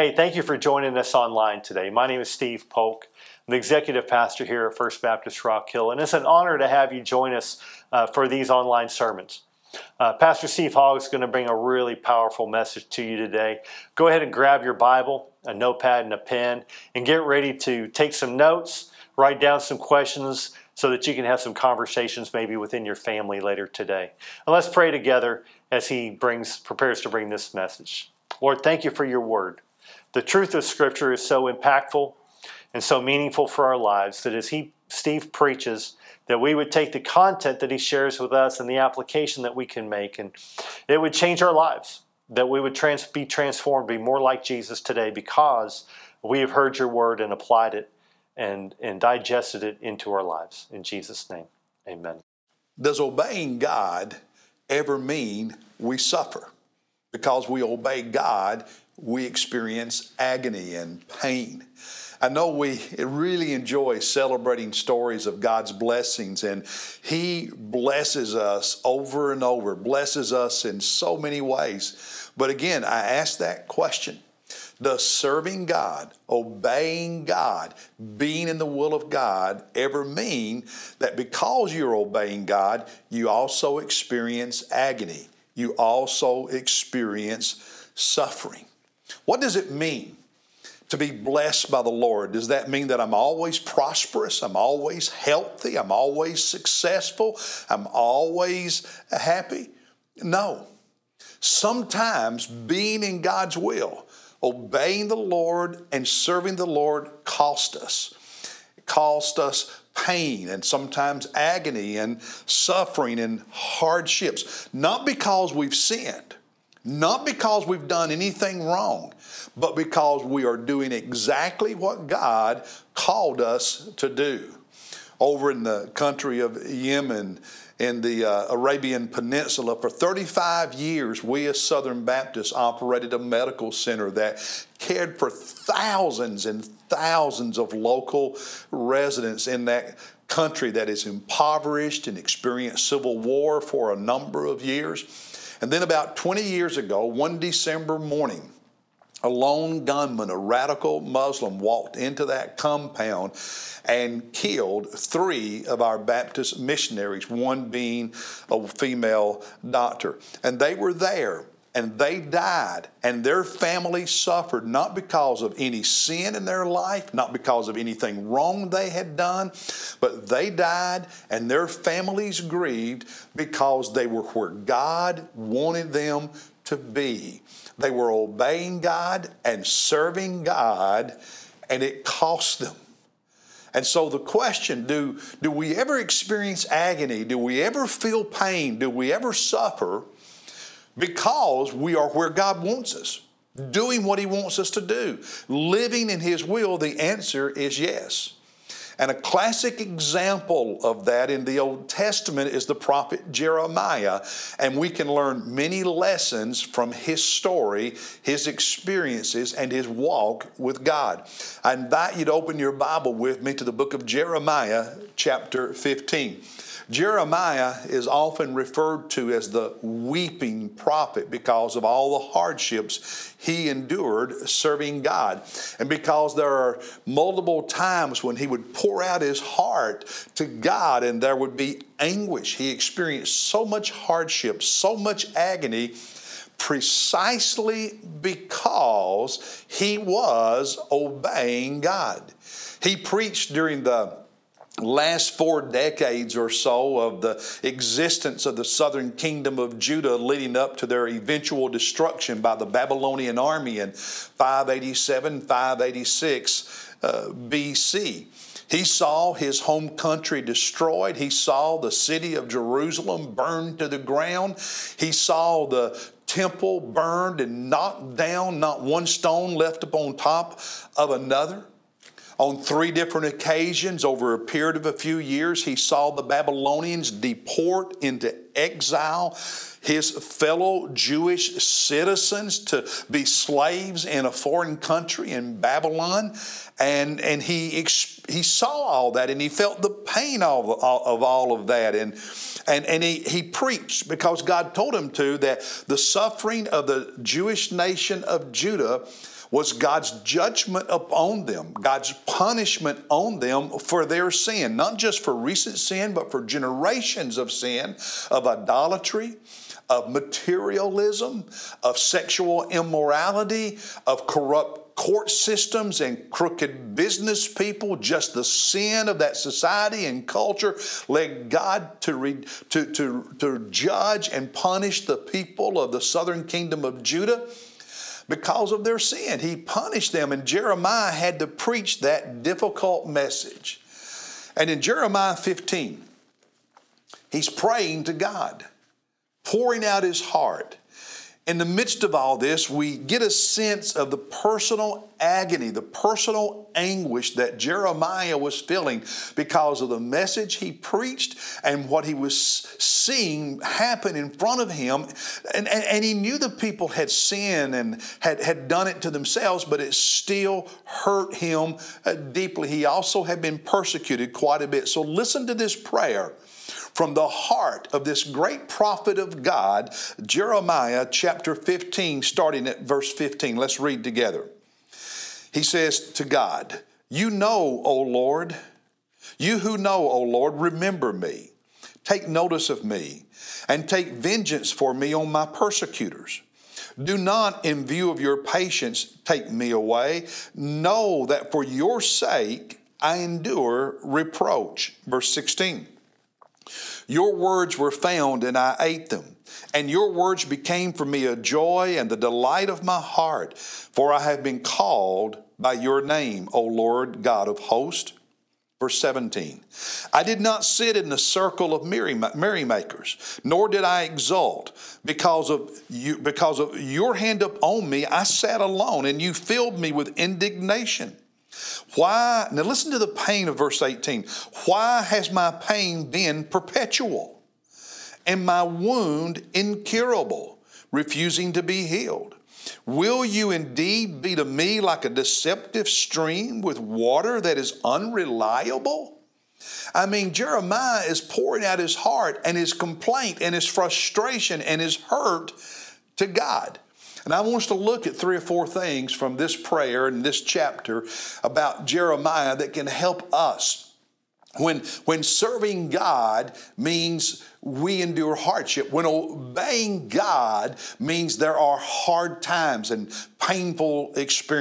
Hey, thank you for joining us online today. My name is Steve Polk. I'm the executive pastor here at First Baptist Rock Hill, and it's an honor to have you join us uh, for these online sermons. Uh, pastor Steve Hogg is going to bring a really powerful message to you today. Go ahead and grab your Bible, a notepad, and a pen, and get ready to take some notes, write down some questions so that you can have some conversations maybe within your family later today. And let's pray together as he brings prepares to bring this message. Lord, thank you for your word. The truth of Scripture is so impactful and so meaningful for our lives that as he Steve preaches, that we would take the content that he shares with us and the application that we can make, and it would change our lives. That we would trans- be transformed, be more like Jesus today because we have heard your word and applied it and, and digested it into our lives. In Jesus' name, amen. Does obeying God ever mean we suffer? Because we obey God, we experience agony and pain. I know we really enjoy celebrating stories of God's blessings, and He blesses us over and over, blesses us in so many ways. But again, I ask that question Does serving God, obeying God, being in the will of God ever mean that because you're obeying God, you also experience agony? You also experience suffering. What does it mean to be blessed by the Lord? Does that mean that I'm always prosperous? I'm always healthy? I'm always successful? I'm always happy? No. Sometimes being in God's will, obeying the Lord and serving the Lord cost us. It cost us pain and sometimes agony and suffering and hardships, not because we've sinned, not because we've done anything wrong, but because we are doing exactly what God called us to do. Over in the country of Yemen, in the uh, Arabian Peninsula, for 35 years, we as Southern Baptists operated a medical center that cared for thousands and thousands of local residents in that country that is impoverished and experienced civil war for a number of years. And then, about 20 years ago, one December morning, a lone gunman, a radical Muslim, walked into that compound and killed three of our Baptist missionaries, one being a female doctor. And they were there and they died, and their families suffered not because of any sin in their life, not because of anything wrong they had done, but they died, and their families grieved because they were where God wanted them to be. They were obeying God and serving God, and it cost them. And so the question do, do we ever experience agony? Do we ever feel pain? Do we ever suffer? Because we are where God wants us, doing what He wants us to do, living in His will, the answer is yes. And a classic example of that in the Old Testament is the prophet Jeremiah. And we can learn many lessons from his story, his experiences, and his walk with God. I invite you to open your Bible with me to the book of Jeremiah, chapter 15. Jeremiah is often referred to as the weeping prophet because of all the hardships he endured serving God. And because there are multiple times when he would pour out his heart to God and there would be anguish. He experienced so much hardship, so much agony precisely because he was obeying God. He preached during the last four decades or so of the existence of the southern kingdom of Judah leading up to their eventual destruction by the Babylonian army in 587, 586 uh, BC. He saw his home country destroyed. He saw the city of Jerusalem burned to the ground. He saw the temple burned and knocked down, not one stone left upon top of another. On three different occasions, over a period of a few years, he saw the Babylonians deport into exile his fellow Jewish citizens to be slaves in a foreign country in Babylon. And, and he, he saw all that and he felt the pain of, of all of that. And, and, and he, he preached because God told him to that the suffering of the Jewish nation of Judah was God's judgment upon them, God's punishment on them for their sin, not just for recent sin, but for generations of sin, of idolatry, of materialism, of sexual immorality, of corrupt court systems and crooked business people, just the sin of that society and culture led God to, re, to, to, to judge and punish the people of the southern kingdom of Judah because of their sin. He punished them, and Jeremiah had to preach that difficult message. And in Jeremiah 15, he's praying to God pouring out his heart. In the midst of all this, we get a sense of the personal agony, the personal anguish that Jeremiah was feeling because of the message he preached and what he was seeing happen in front of him. And, and, and he knew the people had sinned and had, had done it to themselves, but it still hurt him uh, deeply. He also had been persecuted quite a bit. So listen to this prayer from the heart of this great prophet of God, Jeremiah chapter 15, starting at verse 15. Let's read together. He says to God, You know, O Lord, you who know, O Lord, remember me. Take notice of me and take vengeance for me on my persecutors. Do not, in view of your patience, take me away. Know that for your sake I endure reproach. Verse 16. Your words were found, and I ate them. And your words became for me a joy and the delight of my heart, for I have been called by your name, O Lord God of hosts. Verse 17 I did not sit in the circle of merrymakers, nor did I exult. Because of, you, because of your hand upon me, I sat alone, and you filled me with indignation. Why, now listen to the pain of verse 18. Why has my pain been perpetual and my wound incurable, refusing to be healed? Will you indeed be to me like a deceptive stream with water that is unreliable? I mean, Jeremiah is pouring out his heart and his complaint and his frustration and his hurt to God. And I want us to look at three or four things from this prayer and this chapter about Jeremiah that can help us. When, when serving God means we endure hardship, when obeying God means there are hard times and painful experiences.